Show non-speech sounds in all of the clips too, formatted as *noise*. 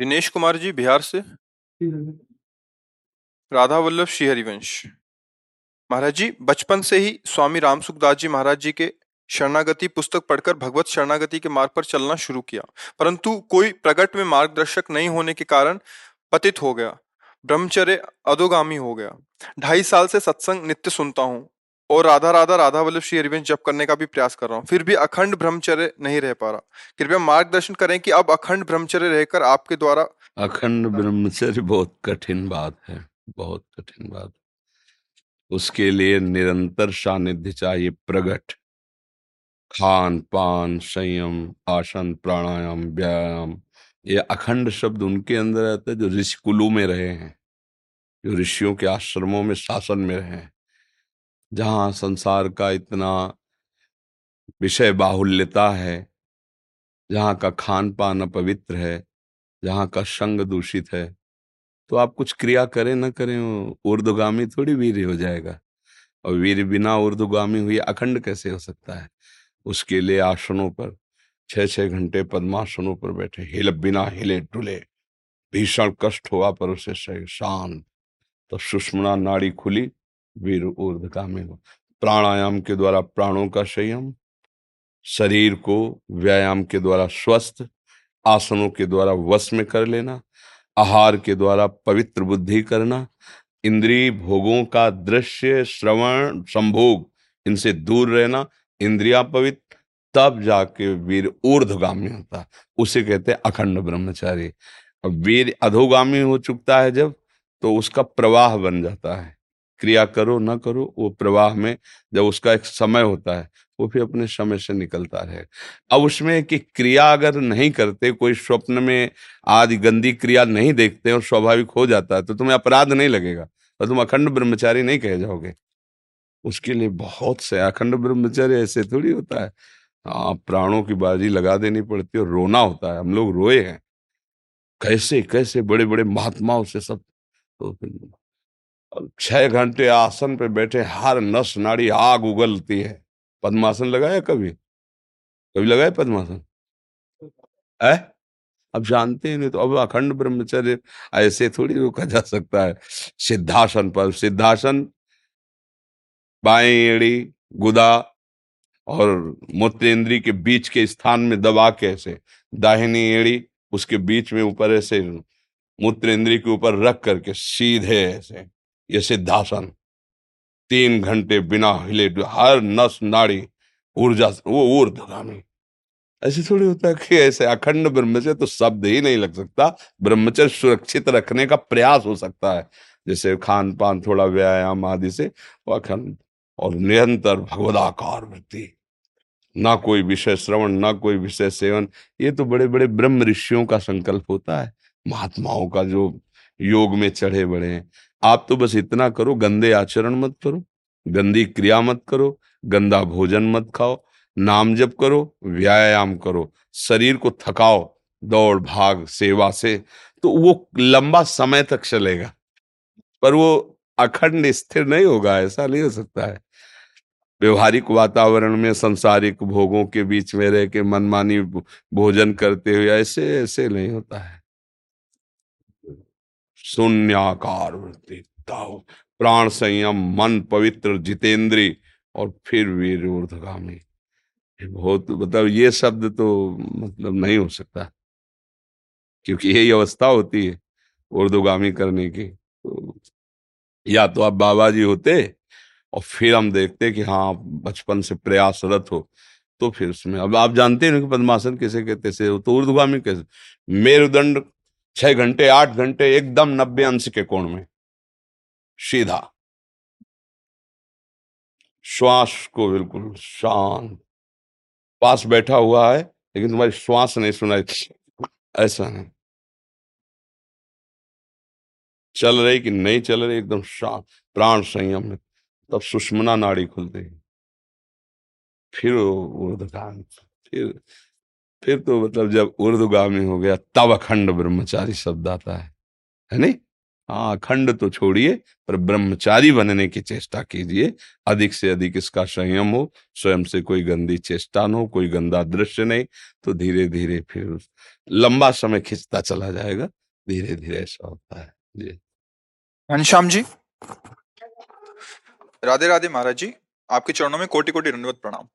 दिनेश कुमार जी बिहार से। राधा वल्लभ श्री हरिवंश महाराज जी बचपन से ही स्वामी राम सुखदास जी महाराज जी के शरणागति पुस्तक पढ़कर भगवत शरणागति के मार्ग पर चलना शुरू किया। परंतु कोई प्रकट में मार्गदर्शक नहीं होने के कारण पतित हो गया। ब्रह्मचर्य अधोगामी हो गया। ढाई साल से सत्संग नित्य सुनता हूँ। और राधा राधा राधा वल्लभ श्री हरिवंश जप करने का भी प्रयास कर रहा हूँ। फिर भी अखंड ब्रह्मचर्य नहीं रह पा रहा। कृपया मार्गदर्शन करें कि अब अखंड ब्रह्मचर्य रहकर आपके द्वारा अखंड ब्रह्मचर्य बहुत कठिन बात है, बहुत कठिन बात। उसके लिए निरंतर सानिध्य चाहिए, प्रगट। खान, पान, संयम, आसन, प्राणायाम, व्यायाम, ये अखंड शब्द उनके अंदर रहता है जो ऋषि कुलू में रहे हैं, जो ऋषियों के आश्रमों में शासन में रहे हैं। जहाँ संसार का इतना विषय बाहुल्यता है, जहाँ का खान पान अपवित्र है, जहाँ का संग दूषित है तो आप कुछ क्रिया करें ना करें ऊर्दगामी थोड़ी वीर हो जाएगा। और वीर बिना ऊर्दुगामी हुई अखंड कैसे हो सकता है? उसके लिए आसनों पर छह छह घंटे पद्मासनों पर बैठे, हिल बिना हिले टुले भीषण कष्ट हुआ पर उसे शांत तो सुषमणा नाड़ी खुली वीर ऊर्धगामी हो। प्राणायाम के द्वारा प्राणों का संयम, शरीर को व्यायाम के द्वारा स्वस्थ, आसनों के द्वारा वश में कर लेना, आहार के द्वारा पवित्र बुद्धि करना, इंद्रिय भोगों का दृश्य, श्रवण, संभोग, इनसे दूर रहना, इंद्रिया पवित्र, तब जाके वीर ऊर्धगामी होता उसे कहते हैं अखंड ब्रह्मचारी। अब वीर अधोगामी हो चुकता है जब तो उसका प्रवाह बन जाता है। क्रिया करो, ना करो, वो प्रवाह में जब उसका एक समय होता है, वो फिर अपने समय से निकलता रहे। अब उसमें कि क्रिया अगर नहीं करते, कोई स्वप्न में आदि गंदी क्रिया नहीं देखते और स्वाभाविक हो जाता है तो तुम्हें अपराध नहीं लगेगा और तुम अखंड ब्रह्मचारी नहीं कह जाओगे। उसके लिए बहुत से अखंड ब्रह्मचारी ऐसे थोड़ी होता है। हाँ प्राणों की बाजी लगा देनी पड़ती है और रोना होता है, हम लोग रोए हैं। कैसे कैसे बड़े बड़े महात्माओं से सब तो छह घंटे आसन पे बैठे हर नस नाड़ी आग उगलती है। पद्मासन लगाया कभी? कभी लगाया पद्मासन? है? अब जानते हैं नहीं तो अब अखंड ब्रह्मचर्य ऐसे थोड़ी रोका जा सकता है। सिद्धासन पर, सिद्धासन, बाएँ एड़ी, गुदा और मूत्र इंद्री के बीच के स्थान में दबा के ऐसे, दाहिनी एड़ी, उसके बीच में ऊपर ऐसे मूत्र इंद्री के ऊपर रख करके सीधे ऐसे। ये सिद्धासन। तीन घंटे बिना हिले हर नस नाड़ी ऊर्जा वो ऊर्धगामी ऐसे थोड़ी होता है कि ऐसे अखंड ब्रह्मचर्य तो शब्द ही नहीं लग सकता। ब्रह्मचर्य सुरक्षित रखने का प्रयास हो सकता है। जैसे खान पान थोड़ा व्यायाम आदि से वो अखंड और निरंतर भगवदाकार वृत्ति। ना कोई विषय श्रवण, ना कोई विषय सेवन। ये तो बड़े बड़े ब्रह्म ऋषियों का संकल्प होता है। महात्माओं का जो योग में चढ़े बड़े हैं। आप तो बस इतना करो, गंदे आचरण मत करो, गंदी क्रिया मत करो, गंदा भोजन मत खाओ, नाम जप करो, व्यायाम करो, शरीर को थकाओ, दौड़ भाग, सेवा से तो वो लंबा समय तक चलेगा। पर वो अखंड स्थिर नहीं होगा, ऐसा नहीं हो सकता है। व्यवहारिक वातावरण में, संसारिक भोगों के बीच में रह के मनमानी भोजन करते हुए ऐसे ऐसे नहीं होता है। शून्याकार वृत्ति। प्राण संयम, मन पवित्र, जितेंद्री और फिर वीर ऊर्धगामी बहुत मतलब ये शब्द तो मतलब नहीं हो सकता। क्योंकि यही अवस्था होती है उर्दुगामी करने की। तो या तो आप बाबा जी होते और फिर हम देखते कि हाँ बचपन से प्रयासरत हो तो फिर उसमें। अब आप जानते हैं कि पद्मासन कैसे कहते, से तो उर्दुगामी कैसे? मेरुदंड छह घंटे, आठ घंटे, एकदम नब्बे अंश के कोण में। सीधा। श्वास को बिल्कुल शांत। पास बैठा हुआ है, लेकिन तुम्हारी श्वास नहीं सुनाई ऐसा नहीं चल रही कि नहीं चल रही? एकदम शांत। प्राण संयम में। तब सुषमना नाड़ी खुलती। फिर ऊर्धगामी फिर फिर तो मतलब जब ऊर्धगामी हो गया तब अखंड ब्रह्मचारी शब्द आता है। है नहीं? हाँ अखंड तो छोड़िए पर ब्रह्मचारी बनने की चेष्टा कीजिए। अधिक से अधिक इसका संयम हो स्वयं से कोई गंदी चेष्टा न हो कोई गंदा दृश्य नहीं तो धीरे धीरे फिर लंबा समय खिंचता चला जाएगा धीरे धीरे ऐसा होता है। जी। घनश्याम जी। राधे राधे महाराज जी आपके चरणों में कोटि कोटि दंडवत प्रणाम।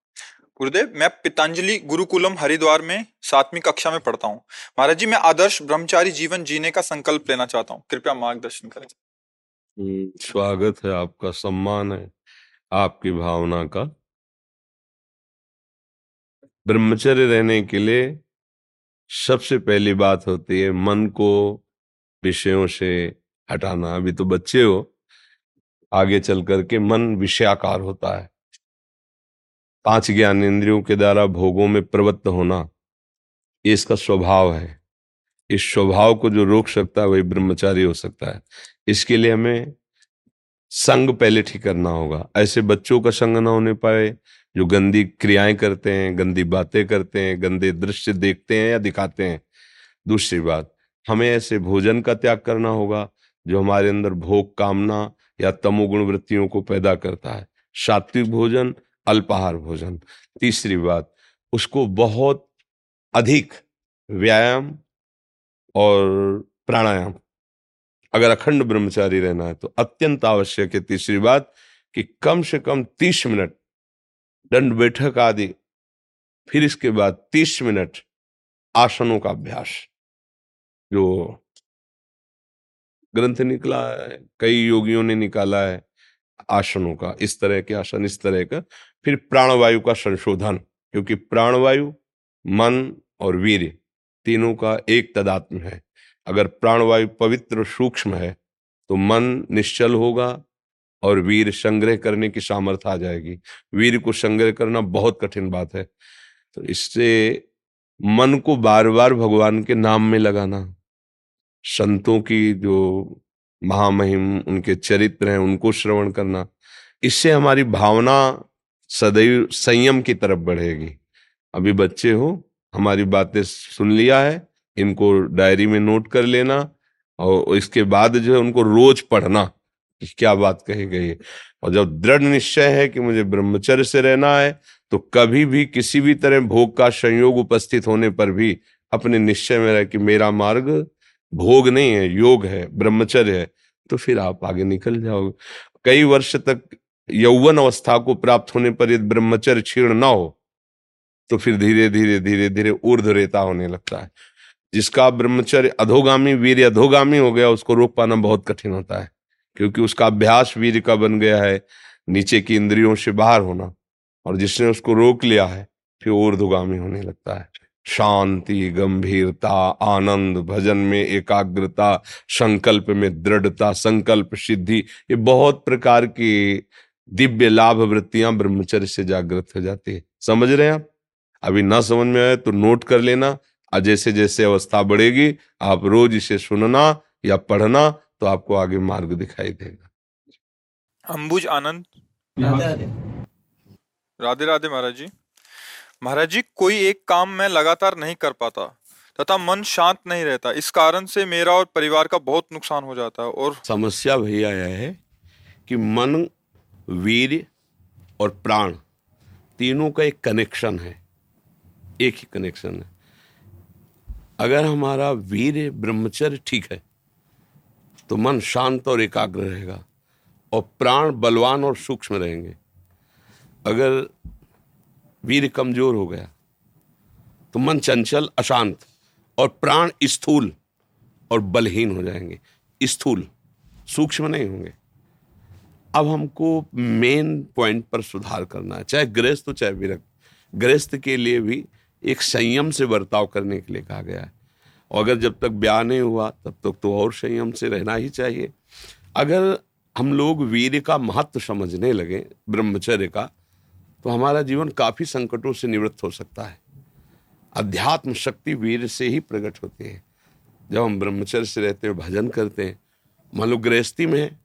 गुरुदेव मैं पितांजलि गुरुकुलम हरिद्वार में सातवीं कक्षा में पढ़ता हूँ। महाराज जी मैं आदर्श ब्रह्मचारी जीवन जीने का संकल्प लेना चाहता हूँ। कृपया मार्गदर्शन करें। हम्म, स्वागत है आपका सम्मान है आपकी भावना का। ब्रह्मचर्य रहने के लिए सबसे पहली बात होती है मन को विषयों से हटाना। अभी तो बच्चे हो आगे चल करके मन विषयाकार होता है। पाँच ज्ञान इंद्रियों के द्वारा भोगों में प्रवृत्त होना ये इसका स्वभाव है। इस स्वभाव को जो रोक सकता है, वही ब्रह्मचारी हो सकता है। इसके लिए हमें संग पहले ठीक करना होगा। ऐसे बच्चों का संग ना होने पाए, जो गंदी क्रियाएँ करते हैं, गंदी बातें करते हैं, गंदे दृश्य देखते हैं या दिखाते हैं। दूसरी बात, हमें ऐसे भोजन का त्याग करना होगा, जो हमारे अंदर भोग, कामना या तमोगुण वृत्तियों को पैदा करता है। सात्विक भोजन अल्पाहार भोजन। तीसरी बात, उसको बहुत अधिक व्यायाम और प्राणायाम। अगर अखंड ब्रह्मचारी रहना है तो अत्यंत आवश्यक है। तीसरी बात कि कम से कम तीस मिनट दंड बैठक आदि, फिर इसके बाद तीस मिनट आसनों का अभ्यास। जो ग्रंथ निकला है, कई योगियों ने निकाला है आसनों का, इस तरह के आसन, इस तरह का। फिर प्राणवायु का संशोधन, क्योंकि प्राणवायु, मन और वीर तीनों का एक तदात्म है। अगर प्राणवायु पवित्र सूक्ष्म है तो मन निश्चल होगा और वीर संग्रह करने की सामर्थ्य आ जाएगी। वीर को संग्रह करना बहुत कठिन बात है। तो इससे मन को बार बार भगवान के नाम में लगाना, संतों की जो महामहिम, उनके चरित्र हैं, उनको श्रवण करना, इससे हमारी भावना सदैव संयम की तरफ़ बढ़ेगी। अभी बच्चे हो, हमारी बातें सुन लिया है, इनको डायरी में नोट कर लेना और इसके बाद जो है उनको रोज पढ़ना कि क्या बात कही गई है। और जब दृढ़ निश्चय है कि मुझे ब्रह्मचर्य से रहना है तो कभी भी किसी भी तरह भोग का संयोग उपस्थित होने पर भी अपने निश्चय में रह कि मेरा मार्ग भोग नहीं है, योग है, ब्रह्मचर्य है तो फिर आप आगे निकल जाओगे। कई वर्ष तक यौवन अवस्था को प्राप्त होने पर यदि ब्रह्मचर्य क्षीण ना हो तो फिर धीरे धीरे धीरे धीरे ऊर्ध रेता होने लगता है। जिसका ब्रह्मचर्य अधोगामी वीर अधोगामी हो गया, उसको रोक पाना बहुत कठिन होता है, क्योंकि उसका अभ्यास वीर का बन गया है, नीचे की इंद्रियों से बाहर होना, और जिसने उसको रोक लिया है, फिर ऊर्धगामी होने लगता है। शांति, गंभीरता, आनंद, भजन में एकाग्रता, संकल्प में दृढ़ता, संकल्प सिद्धि, ये बहुत प्रकार की दिव्य लाभ वृत्तियाँ ब्रह्मचर्य से जागृत हो जाती है। समझ रहे हैं आप? अभी ना समझ में आए तो नोट कर लेना। और जैसे जैसे अवस्था बढ़ेगी आप रोज इसे सुनना या पढ़ना तो आपको आगे मार्ग दिखाई देगा। अंबुज आनंद। राधे राधे। महाराज जी। महाराज जी कोई एक काम मैं लगातार नहीं कर पाता तथा मन शांत नहीं रहता। इस कारण से मेरा और परिवार का बहुत नुकसान हो जाता है और समस्या भैया यह है कि मन वीर और प्राण, तीनों का एक कनेक्शन है। एक ही कनेक्शन है। अगर हमारा वीर ब्रह्मचर्य ठीक है तो मन शांत और एकाग्र रहेगा और प्राण बलवान और सूक्ष्म रहेंगे। अगर वीर कमज़ोर हो गया तो मन चंचल, अशांत और प्राण स्थूल और बलहीन हो जाएँगे। स्थूल, सूक्ष्म नहीं होंगे। अब हमको मेन पॉइंट पर सुधार करना है। चाहे गृहस्थ हो चाहे विरक्त। गृहस्थ के लिए भी एक संयम से बर्ताव करने के लिए कहा गया है। और अगर जब तक ब्याह नहीं हुआ तब तक तो, तो और संयम से रहना ही चाहिए। अगर हम लोग वीर का महत्व समझने लगे ब्रह्मचर्य का तो हमारा जीवन काफ़ी संकटों से निवृत्त हो सकता है। अध्यात्म शक्ति वीर से ही प्रकट होती है। जब हम ब्रह्मचर्य से रहते हैं भजन करते हैं मान लो गृहस्थी में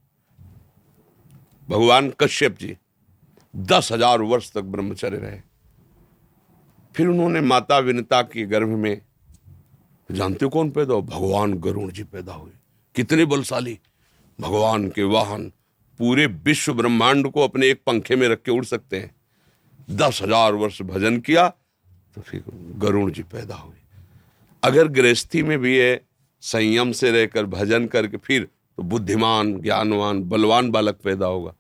भगवान कश्यप जी दस हज़ार वर्ष तक ब्रह्मचर्य रहे। फिर उन्होंने माता विनता के गर्भ में, जानते कौन पैदा हो भगवान गरुण जी पैदा हुए। कितने बलशाली। भगवान के वाहन पूरे विश्व ब्रह्मांड को अपने एक पंखे में रख के उड़ सकते हैं। दस हज़ार वर्ष भजन किया तो फिर गरुण जी पैदा हुए। अगर गृहस्थी में भी है संयम से रहकर भजन करके फिर तो बुद्धिमान, ज्ञानवान, बलवान बालक पैदा होगा।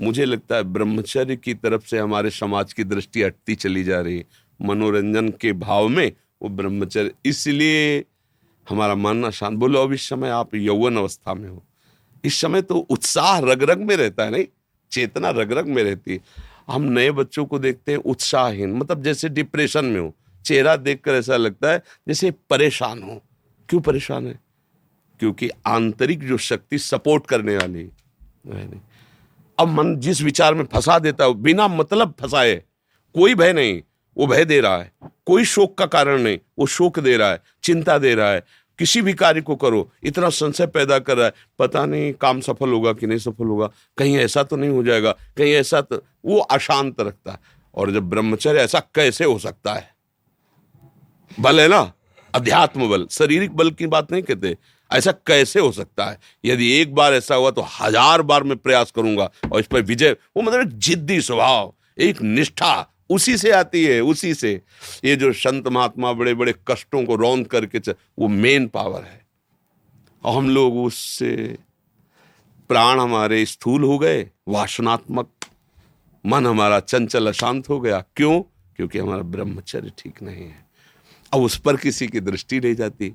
मुझे लगता है ब्रह्मचर्य की तरफ़ से हमारे समाज की दृष्टि हटती चली जा रही है। मनोरंजन के भाव में वो ब्रह्मचर्य। इसलिए हमारा मानना शांत, बोलो, अब इस समय आप यौवन अवस्था में हो। इस समय तो उत्साह रग रग में रहता है, नहीं? चेतना रग रग में रहती है। हम नए बच्चों को देखते हैं, उत्साहहीन मतलब जैसे डिप्रेशन में हो। चेहरा देखकर ऐसा लगता है जैसे परेशान हो। क्यों परेशान है? क्योंकि आंतरिक जो शक्ति सपोर्ट करने वाली नहीं। अब मन जिस विचार में फंसा देता है बिना मतलब फंसाए, कोई भय नहीं, वो भय दे रहा है। कोई शोक का कारण नहीं, वो शोक दे रहा है, चिंता दे रहा है। किसी भी कार्य को करो, इतना संशय पैदा कर रहा है, पता नहीं काम सफल होगा कि नहीं सफल होगा, कहीं ऐसा तो नहीं हो जाएगा, कहीं ऐसा तो वो अशांत रखता है। और जब ब्रह्मचर्य ऐसा कैसे हो सकता है? बल है ना? अध्यात्म बल, शारीरिक बल की बात नहीं कहते। ऐसा कैसे हो सकता है? यदि एक बार ऐसा हुआ तो हज़ार बार मैं प्रयास करूँगा और इस पर विजय वो मतलब जिद्दी स्वभाव एक निष्ठा उसी से आती है उसी से। ये जो संत महात्मा बड़े बड़े कष्टों को रौंद करके च, वो मेन पावर है। और हम लोग उससे प्राण हमारे स्थूल हो गए वासनात्मक मन हमारा चंचल अशांत हो गया। क्यों? क्योंकि हमारा ब्रह्मचर्य ठीक नहीं है। अब उस पर किसी की दृष्टि नहीं जाती।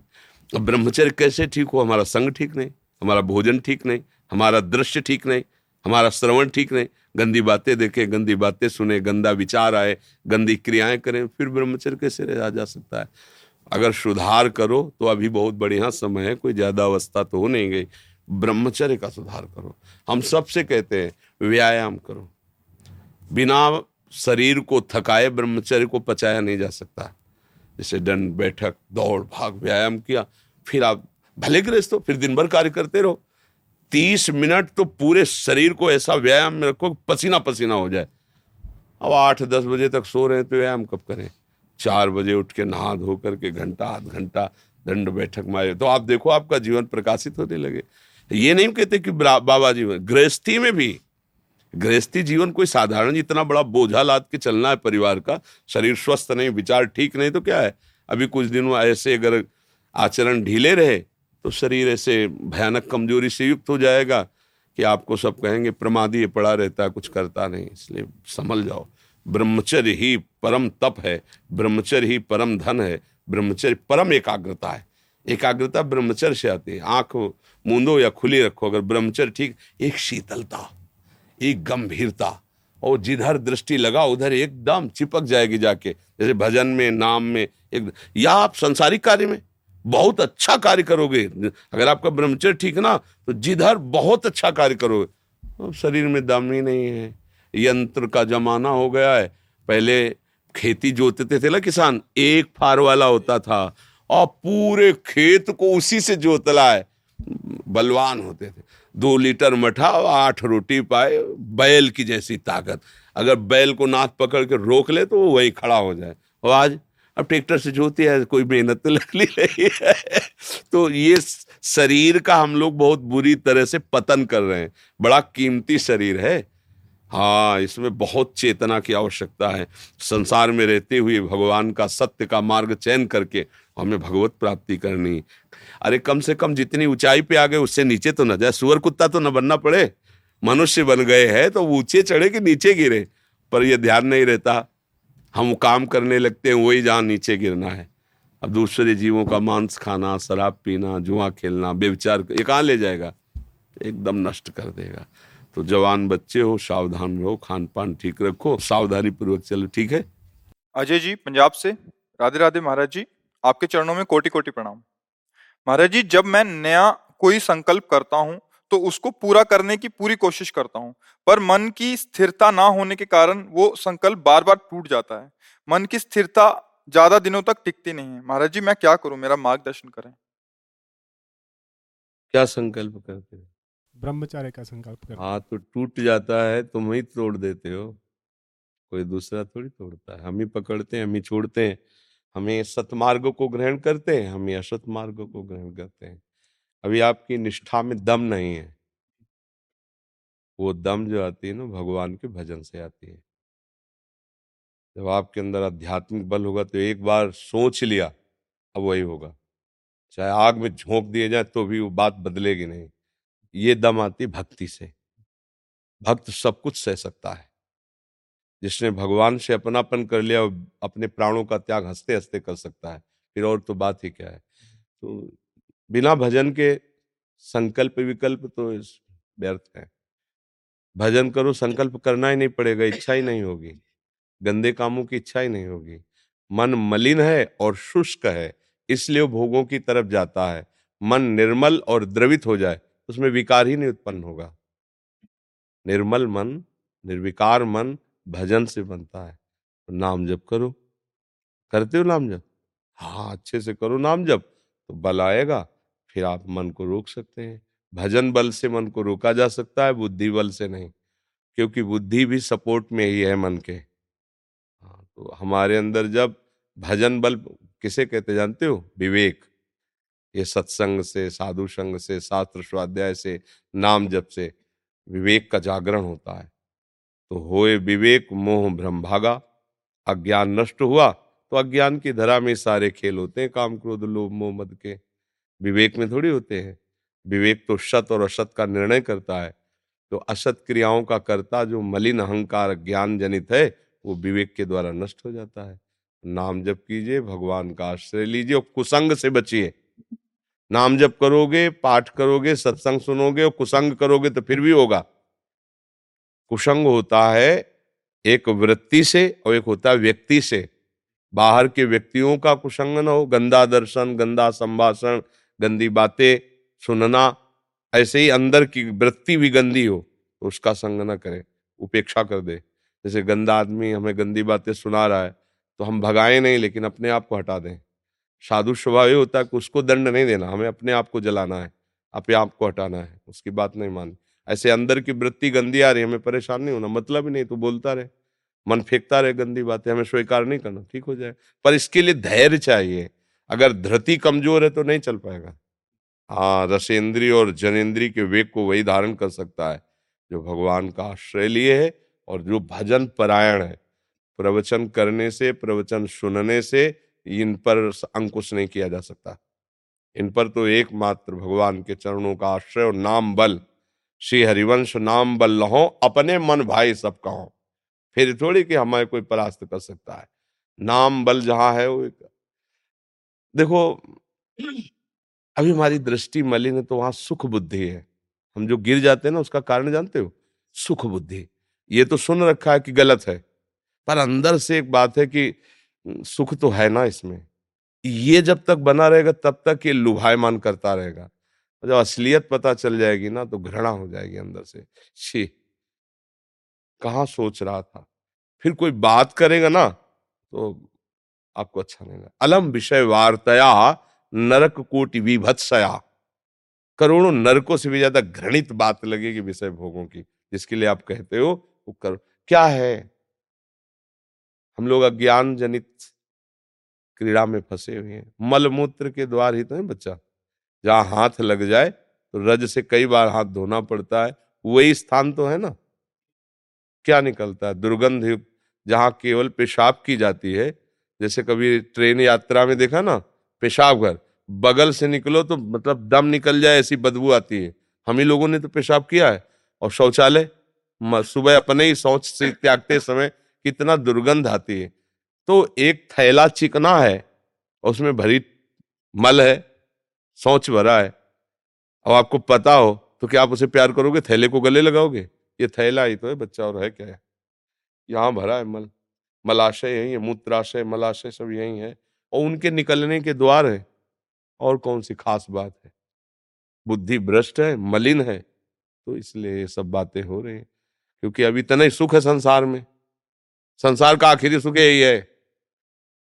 अब ब्रह्मचर्य कैसे ठीक हो? हमारा संग ठीक नहीं, हमारा भोजन ठीक नहीं, हमारा दृश्य ठीक नहीं, हमारा श्रवण ठीक नहीं। गंदी बातें देखें, गंदी बातें सुने, गंदा विचार आए, गंदी क्रियाएँ करें, फिर ब्रह्मचर्य कैसे रहा जा सकता है? अगर सुधार करो तो अभी बहुत बढ़िया समय है, कोई ज़्यादा अवस्था तो हो नहीं गई। ब्रह्मचर्य का सुधार करो। हम सबसे कहते हैं, व्यायाम करो। बिना शरीर को थकाए ब्रह्मचर्य को पचाया नहीं जा सकता। जैसे दंड बैठक, दौड़, भाग, व्यायाम किया, फिर आप भले ग्रस्त हो, फिर दिन भर कार्य करते रहो। तीस मिनट तो पूरे शरीर को ऐसा व्यायाम में रखो पसीना पसीना हो जाए। अब आठ, दस बजे तक सो रहे हैं तो व्यायाम कब करें? चार बजे उठ के नहा धो करके घंटा, आध घंटा, दंड, बैठक मारे तो आप देखो आपका जीवन प्रकाशित होने लगे। ये नहीं कहते कि बाबा जीवन गृहस्थी में भी गृहस्थी जीवन कोई साधारण इतना बड़ा बोझा लाद के चलना है परिवार का, शरीर स्वस्थ नहीं, विचार ठीक नहीं तो क्या है? अभी कुछ दिन ऐसे अगर आचरण ढीले रहे तो शरीर ऐसे भयानक कमज़ोरी से युक्त हो जाएगा कि आपको सब कहेंगे, प्रमादी पड़ा रहता है, कुछ करता नहीं, इसलिए संभल जाओ। ब्रह्मचर्य ही परम तप है, ब्रह्मचर्य ही परम धन है, ब्रह्मचर्य परम एकाग्रता है। एकाग्रता ब्रह्मचर्य से आती है। आँख मूंदो या खुली रखो, अगर ब्रह्मचर्य ठीक, एक शीतलता। एक गंभीरता। और जिधर दृष्टि लगा, उधर एकदम चिपक जाएगी जाके। जैसे भजन में, नाम में, एक या आप संसारिक कार्य में, बहुत अच्छा कार्य करोगे। अगर आपका ब्रह्मचर्य ठीक ना तो जिधर बहुत अच्छा कार्य करोगे। तो शरीर में दम ही नहीं है। यंत्र का जमाना हो गया है। पहले खेती जोतते थे ना किसान, एक फार वाला होता था। और पूरे खेत को उसी से जोतला है। बलवान होते थे। दो लीटर मठा और आठ रोटी पाए, बैल की जैसी ताकत। अगर बैल को नाथ पकड़ के रोक ले तो वो वही खड़ा हो जाए। और आज अब ट्रैक्टर से जोती है, कोई मेहनत तो लगनी *laughs* नहीं है। तो ये शरीर का हम लोग बहुत बुरी तरह से पतन कर रहे हैं। बड़ा कीमती शरीर है। हाँ इसमें बहुत चेतना की आवश्यकता है। संसार में रहते हुए भगवान का सत्य का मार्ग चयन करके हमें भगवत प्राप्ति करनी। अरे कम से कम जितनी ऊंचाई पे आ गए, उससे नीचे तो न जाए। सुअर कुत्ता तो न बनना पड़े। मनुष्य बन गए हैं तो ऊँचे चढ़े कि नीचे गिरे, पर यह ध्यान नहीं रहता। हम काम करने लगते हैं, वही जहाँ नीचे गिरना है। अब दूसरे जीवों का मांस खाना, शराब पीना, जुआ खेलना बेविचार ये कहाँ ले जाएगा? एकदम नष्ट कर देगा। तो जवान बच्चे हो, सावधान रहो खान पान ठीक रखो सावधानी पूर्वक चलो, ठीक है? अजय जी, पंजाब से। राधे राधे महाराज जी, आपके चरणों में कोटि कोटि प्रणाम। महाराज जी जब मैं नया कोई संकल्प करता हूँ तो उसको पूरा करने की पूरी कोशिश करता हूँ। पर मन की स्थिरता ना होने के कारण वो संकल्प बार बार टूट जाता है। मन की स्थिरता ज़्यादा दिनों तक टिकती नहीं है। महाराज जी मैं क्या करूँ? मेरा मार्गदर्शन करें। क्या संकल्प करते हैं? ब्रह्मचार्य का संकल्प कर हाँ तो टूट जाता है तुम ही तोड़ देते हो। कोई दूसरा थोड़ी तोड़ता है। हम ही पकड़ते हैं हम ही छोड़ते हैं। हमें सतमार्ग को ग्रहण करते हैं, हमें असत मार्ग को ग्रहण करते हैं। अभी आपकी निष्ठा में दम नहीं है। वो दम जो आती है ना, भगवान के भजन से आती है। जब आपके अंदर आध्यात्मिक बल होगा तो एक बार सोच लिया, अब वही होगा। चाहे आग में झोंक दिए जाए तो भी वो बात बदलेगी नहीं। ये दम आती भक्ति से। भक्त सब कुछ सह सकता है। जिसने भगवान से अपनापन कर लिया अपने प्राणों का त्याग हँसते हँसते कर सकता है। फिर और तो बात ही क्या है। तो बिना भजन के संकल्प विकल्प तो इस व्यर्थ है। भजन करो, संकल्प करना ही नहीं पड़ेगा, इच्छा ही नहीं होगी। गंदे कामों की इच्छा ही नहीं होगी। मन मलिन है और शुष्क है, इसलिए वो भोगों की तरफ़ जाता है। मन निर्मल और द्रवित हो जाए, उसमें विकार ही नहीं उत्पन्न होगा। निर्मल मन, निर्विकार मन भजन से बनता है। तो नाम जप करो। करते हो नाम जप? हाँ अच्छे से करो नाम जप। तो बल आएगा, फिर आप मन को रोक सकते हैं। भजन बल से मन को रोका जा सकता है, बुद्धि बल से नहीं, क्योंकि बुद्धि भी सपोर्ट में ही है मन के। हाँ तो हमारे अंदर जब भजन बल किसे कहते जानते हो? विवेक। ये सत्संग से, साधु संग से, शास्त्र स्वाध्याय से, नाम जप से विवेक का जागरण होता है। तो होए विवेक मोह भ्रम भागा अज्ञान नष्ट हुआ तो अज्ञान की धरा में सारे खेल होते हैं, काम क्रोध, लोभ, मोह, मद के। विवेक में थोड़ी होते हैं। विवेक तो सत और असत का निर्णय करता है। तो असत क्रियाओं का कर्ता जो मलिन अहंकार ज्ञान जनित है, वो विवेक के द्वारा नष्ट हो जाता है। नाम जप कीजिए, भगवान का आश्रय लीजिए और कुसंग से बचिए। नाम जप करोगे, पाठ करोगे, सत्संग सुनोगे और कुसंग करोगे तो फिर भी होगा। कुसंग होता है एक वृत्ति से और एक होता है व्यक्ति से। बाहर के व्यक्तियों का कुसंग न हो, गंदा दर्शन, गंदा संभाषण, गंदी बातें सुनना, ऐसे ही अंदर की वृत्ति भी गंदी हो तो उसका संग न करे, उपेक्षा कर दे। जैसे गंदा आदमी हमें गंदी बातें सुना रहा है तो हम भगाएँ नहीं, लेकिन अपने आप को हटा दें। साधु स्वभाव ये होता है कि उसको दंड नहीं देना, हमें अपने आप को जलाना है, अपने आप को हटाना है, उसकी बात नहीं माननी। ऐसे अंदर की वृत्ति गंदी आ रही है, हमें परेशान नहीं होना मतलब ही नहीं तो बोलता रहे। मन फेंकता रहे गंदी बातें, हमें स्वीकार नहीं करना, ठीक हो जाए। पर इसके लिए धैर्य चाहिए। अगर धृति कमज़ोर है तो नहीं चल पाएगा। हाँ रसेंद्री और जनेन्द्री के वेग को वही धारण कर सकता है, जो भगवान का आश्रय लिए है और जो भजन परायण है। प्रवचन करने से, प्रवचन सुनने से इन पर अंकुश नहीं किया जा सकता। इन पर तो एकमात्र भगवान के चरणों का आश्रय और नाम बल श्री हरिवंश नाम बल लहो, अपने मन भाई सब कहो। फिर थोड़ी कि हमारे कोई परास्त कर सकता है। नाम बल जहाँ है वो देखो, अभी हमारी दृष्टि मलिन है तो वहाँ सुख बुद्धि है। हम जो गिर जाते हैं ना, उसका कारण जानते हो? सुख बुद्धि। ये तो सुन रखा है कि गलत है। पर अंदर से एक बात है कि सुख तो है ना इसमें। ये जब तक बना रहेगा, तब तक ये लुभायमान करता रहेगा। जब असलियत पता चल जाएगी ना तो घृणा हो जाएगी अंदर से। छी, कहा सोच रहा था? फिर कोई बात करेगा ना तो आपको अच्छा नहीं लगा। अलम विषय वार्तया नरक कोटि विभत्सया। करोड़ों नरकों से भी ज़्यादा घृणित बात लगेगी विषय भोगों की, जिसके लिए आप कहते हो, वो कर। क्या है? हम लोग अज्ञान जनित क्रीड़ा में फंसे हुए हैं। मलमूत्र के द्वार ही तो है बच्चा। जहाँ हाथ लग जाए तो रज से कई बार हाथ धोना पड़ता है। वही स्थान तो है ना। क्या निकलता है? दुर्गंध जहाँ केवल पेशाब की जाती है। जैसे कभी ट्रेन यात्रा में देखा ना, पेशाब घर, बगल से निकलो तो मतलब दम निकल जाए, ऐसी बदबू आती है। हम ही लोगों ने तो पेशाब किया है। और शौचालय? सुबह अपने ही शौच से त्यागते समय कितना दुर्गंध आती है। तो एक थैला चिकना है उसमें भरी मल है। सोच भरा है। अब आपको पता हो तो क्या आप उसे प्यार करोगे? थैले को गले लगाओगे? ये थैला ही तो है, बच्चा और है क्या है? यहाँ भरा है मल, मलाशय यही है, मूत्राशय, मलाशय सब यही है। और उनके निकलने के द्वार है। और कौन सी खास बात है? बुद्धि भ्रष्ट है, मलिन है तो इसलिए ये सब बातें हो रही हैं। क्योंकि अभी इतना ही सुख है संसार में। संसार का आखिरी सुख यही है।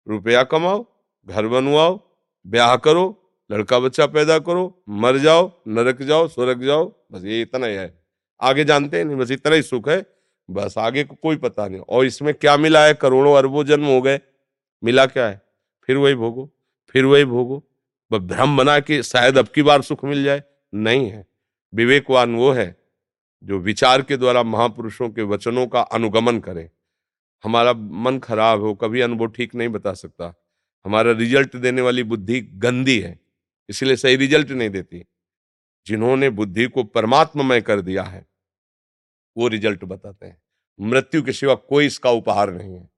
रुपया कमाओ, घर बनवाओ, ब्याह करो लड़का बच्चा पैदा करो, मर जाओ, नरक जाओ, स्वर्ग जाओ, बस ये इतना ही है। आगे जानते नहीं, बस इतना ही सुख है, बस आगे को कोई पता नहीं। और इसमें क्या मिला है? करोड़ों अरबों जन्म हो गए। मिला क्या है? फिर वही भोगो, फिर वही भोगो। बस भ्रम बना के शायद अब की बार सुख मिल जाए। नहीं है। विवेकवान वो है जो विचार के द्वारा महापुरुषों के वचनों का अनुगमन करे। हमारा मन खराब हो, कभी अनुभव ठीक नहीं बता सकता। हमारा रिज़ल्ट देने वाली बुद्धि गंदी है। इसलिए सही रिज़ल्ट नहीं देती। जिन्होंने बुद्धि को परमात्ममय कर दिया है, वो रिज़ल्ट बताते हैं। मृत्यु के सिवा कोई इसका उपहार नहीं है।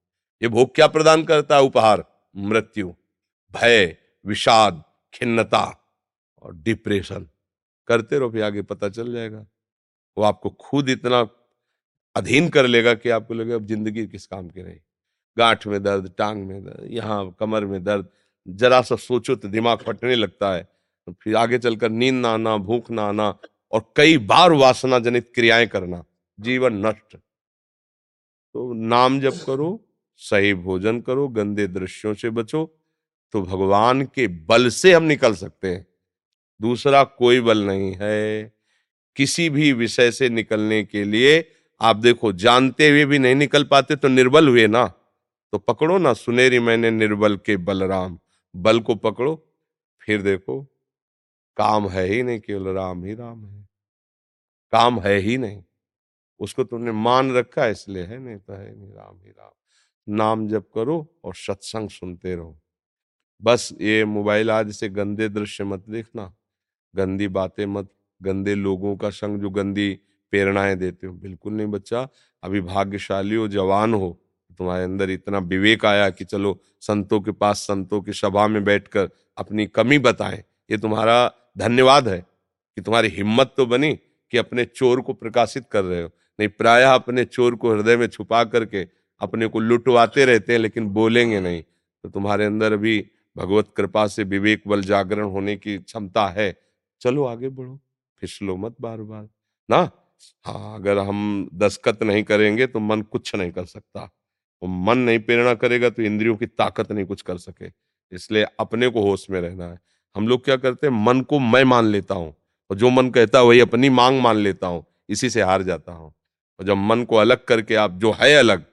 ये भोग क्या प्रदान करता है? उपहार, मृत्यु, भय, विषाद, खिन्नता और डिप्रेशन। करते रहो, फिर आगे पता चल जाएगा। वो आपको खुद इतना अधीन कर लेगा कि आपको लगे अब ज़िंदगी किस काम की रही? गांठ में दर्द, टांग में दर्द, यहाँ कमर में दर्द जरा सा सोचो तो दिमाग फटने लगता है। फिर आगे चलकर नींद ना आना, भूख ना आना और कई बार वासना जनित क्रियाएँ करना, जीवन नष्ट। तो नाम जप करो, सही भोजन करो, गंदे दृश्यों से बचो तो भगवान के बल से हम निकल सकते हैं। दूसरा कोई बल नहीं है। किसी भी विषय से निकलने के लिए आप देखो, जानते हुए भी नहीं निकल पाते तो निर्बल हुए ना। तो पकड़ो ना सुनेरी मैंने निर्बल के बलराम। बल को पकड़ो, फिर देखो, काम है ही नहीं, केवल राम ही राम है। काम है ही नहीं, उसको तुमने मान रखा है, इसलिए है नहीं तो है नहीं, राम ही राम। नाम जप करो और सत्संग सुनते रहो। बस ये मोबाइल आदि से गंदे दृश्य मत देखना, गंदी बातें मत, गंदे लोगों का संग जो गंदी प्रेरणाएँ देते हो। बिल्कुल नहीं बच्चा अभी भाग्यशाली हो, जवान हो तुम्हारे अंदर इतना विवेक आया कि चलो, संतों के पास, संतों की सभा में बैठकर अपनी कमी बताएँ। ये तुम्हारा धन्यवाद है कि तुम्हारी हिम्मत तो बनी कि अपने चोर को प्रकाशित कर रहे हो। नहीं, प्राय अपने चोर को हृदय में छुपा करके अपने को लुटवाते रहते हैं, लेकिन बोलेंगे नहीं। तो तुम्हारे अंदर अभी भगवत कृपा से विवेक बल जागरण होने की क्षमता है। चलो, आगे बढ़ो। फिसलो मत बार बार ना? हाँ अगर हम दस्खत नहीं करेंगे तो मन कुछ नहीं कर सकता। और मन नहीं प्रेरणा करेगा तो इंद्रियों की ताकत नहीं कुछ कर सके। इसलिए अपने को होश में रहना है। हम लोग क्या करते हैं? मन को मैं मान लेता हूँ और जो मन कहता है वही अपनी मांग मान लेता हूँ, इसी से हार जाता हूँ। और जब मन को अलग करके आप जो है अलग,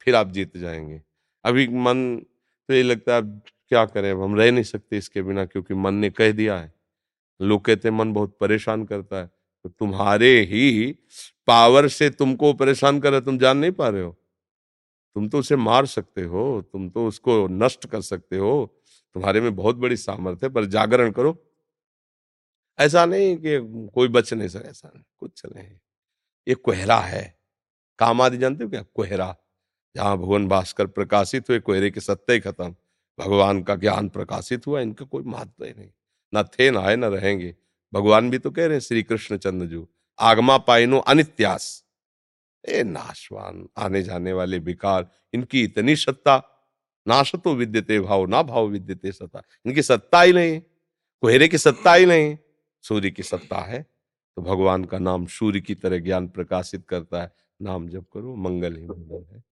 फिर आप जीत जाएँगे। अभी मन तो ये लगता है क्या करें? अब हम रह नहीं सकते इसके बिना क्योंकि मन ने कह दिया है। लोग कहते हैं, मन बहुत परेशान करता है। तो तुम्हारे ही पावर से तुमको परेशान कर रहे तुम जान नहीं पा रहे हो। तुम तो उसे मार सकते हो, तुम तो उसको नष्ट कर सकते हो। तुम्हारे में बहुत बड़ी सामर्थ्य पर जागरण करो। ऐसा नहीं कि कोई बच नहीं सके, ऐसा नहीं, कुछ नहीं। ये कोहरा है। काम आदि जानते हो क्या? कोहरा। जहाँ भगवान भास्कर प्रकाशित हुए, कोहरे के सत्य ही खत्म। भगवान का ज्ञान प्रकाशित हुआ, इनका कोई महत्व ही नहीं। ना थे, न आए, न रहेंगे। भगवान भी तो कह रहे हैं श्री कृष्ण चंद्र जो आगमा पाइनो अनित्यास। ए, नाशवान आने जाने वाले विकार इनकी इतनी सत्ता। नाश तो विद्यते भाव, ना भाव विद्यते सत्ता। इनकी सत्ता ही नहीं, कोहरे की सत्ता ही नहीं, सूर्य की सत्ता है। तो भगवान का नाम सूर्य की तरह ज्ञान प्रकाशित करता है। नाम जब करो, मंगल ही मंगल है।